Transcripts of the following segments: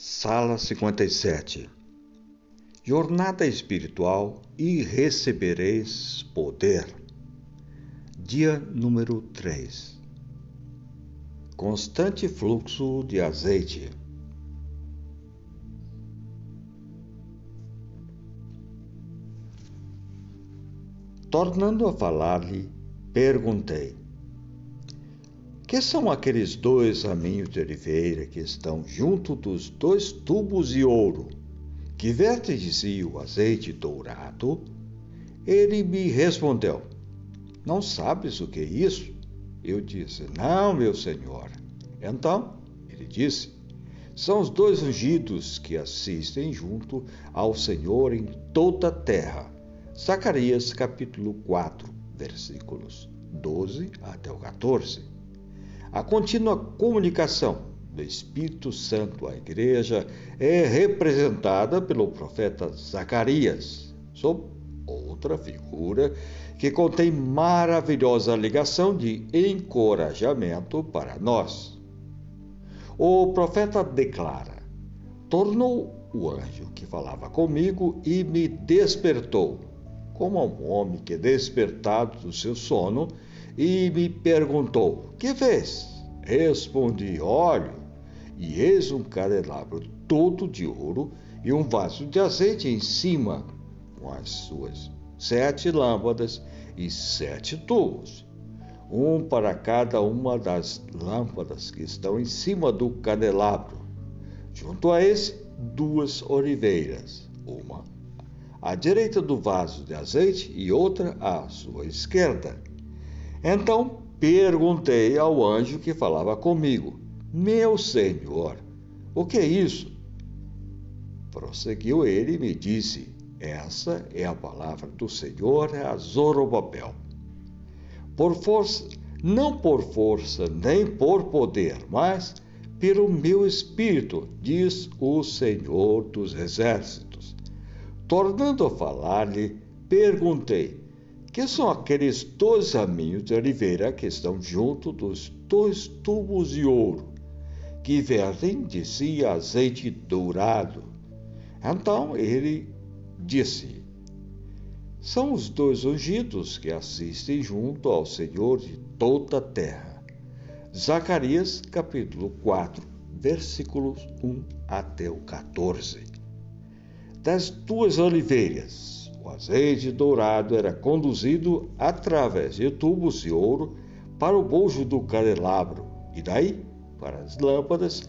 Sala 57 Jornada espiritual e recebereis poder. Dia número 3 Constante fluxo de azeite. Tornando a falar-lhe, perguntei: que são aqueles dois raminhos de oliveira que estão junto dos dois tubos de ouro, que vertem de si o azeite dourado? Ele me respondeu: Não sabes o que é isso? Eu disse: Não, meu senhor. Então, ele disse: São os dois ungidos que assistem junto ao Senhor em toda a terra. Zacarias capítulo 4, versículos 12 até o 14. A contínua comunicação do Espírito Santo à Igreja é representada pelo profeta Zacarias, sob outra figura que contém maravilhosa ligação de encorajamento para nós. O profeta declara: Tornou o anjo que falava comigo e me despertou, como a um homem que, despertado do seu sono, e me perguntou: Que vês? Respondi: Olho, e eis um candelabro todo de ouro e um vaso de azeite em cima, com as suas sete lâmpadas e sete tubos, um para cada uma das lâmpadas que estão em cima do candelabro. Junto a esse, duas oliveiras, uma à direita do vaso de azeite e outra à sua esquerda. Então perguntei ao anjo que falava comigo: Meu senhor, o que é isso? Prosseguiu ele e me disse: Essa é a palavra do Senhor a Zorobabel. Por força, não por força nem por poder, mas pelo meu espírito, diz o Senhor dos Exércitos. Tornando a falar-lhe, perguntei: que são aqueles dois raminhos de oliveira que estão junto dos dois tubos de ouro, que vertem de si azeite dourado. Então ele disse: São os dois ungidos que assistem junto ao Senhor de toda a terra. Zacarias capítulo 4, versículos 1 até o 14. Das duas oliveiras, o azeite dourado era conduzido através de tubos de ouro para o bojo do candelabro e daí para as lâmpadas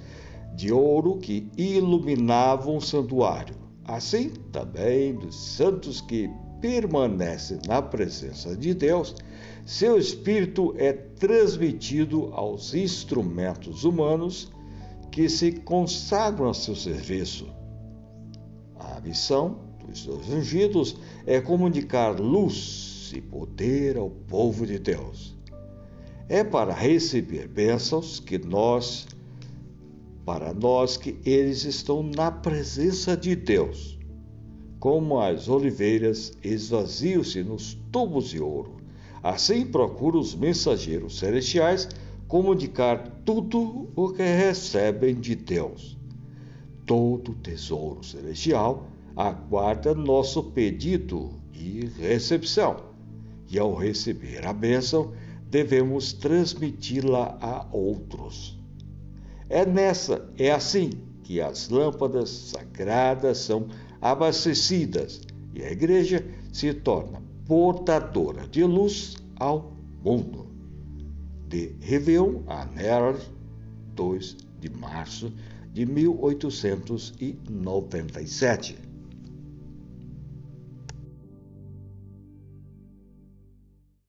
de ouro que iluminavam o santuário. Assim também dos santos que permanecem na presença de Deus, seu espírito é transmitido aos instrumentos humanos que se consagram a seu serviço. A missão os seus ungidos é comunicar luz e poder ao povo de Deus. É para receber bênçãos que nós, para nós que eles estão na presença de Deus. Como as oliveiras esvaziam-se nos tubos de ouro, assim procuram os mensageiros celestiais comunicar tudo o que recebem de Deus. Todo tesouro celestial aguarda nosso pedido e recepção. E ao receber a bênção, devemos transmiti-la a outros. É nessa, é assim que as lâmpadas sagradas são abastecidas e a igreja se torna portadora de luz ao mundo. De Réveillon a Ner, 2 de março de 1897.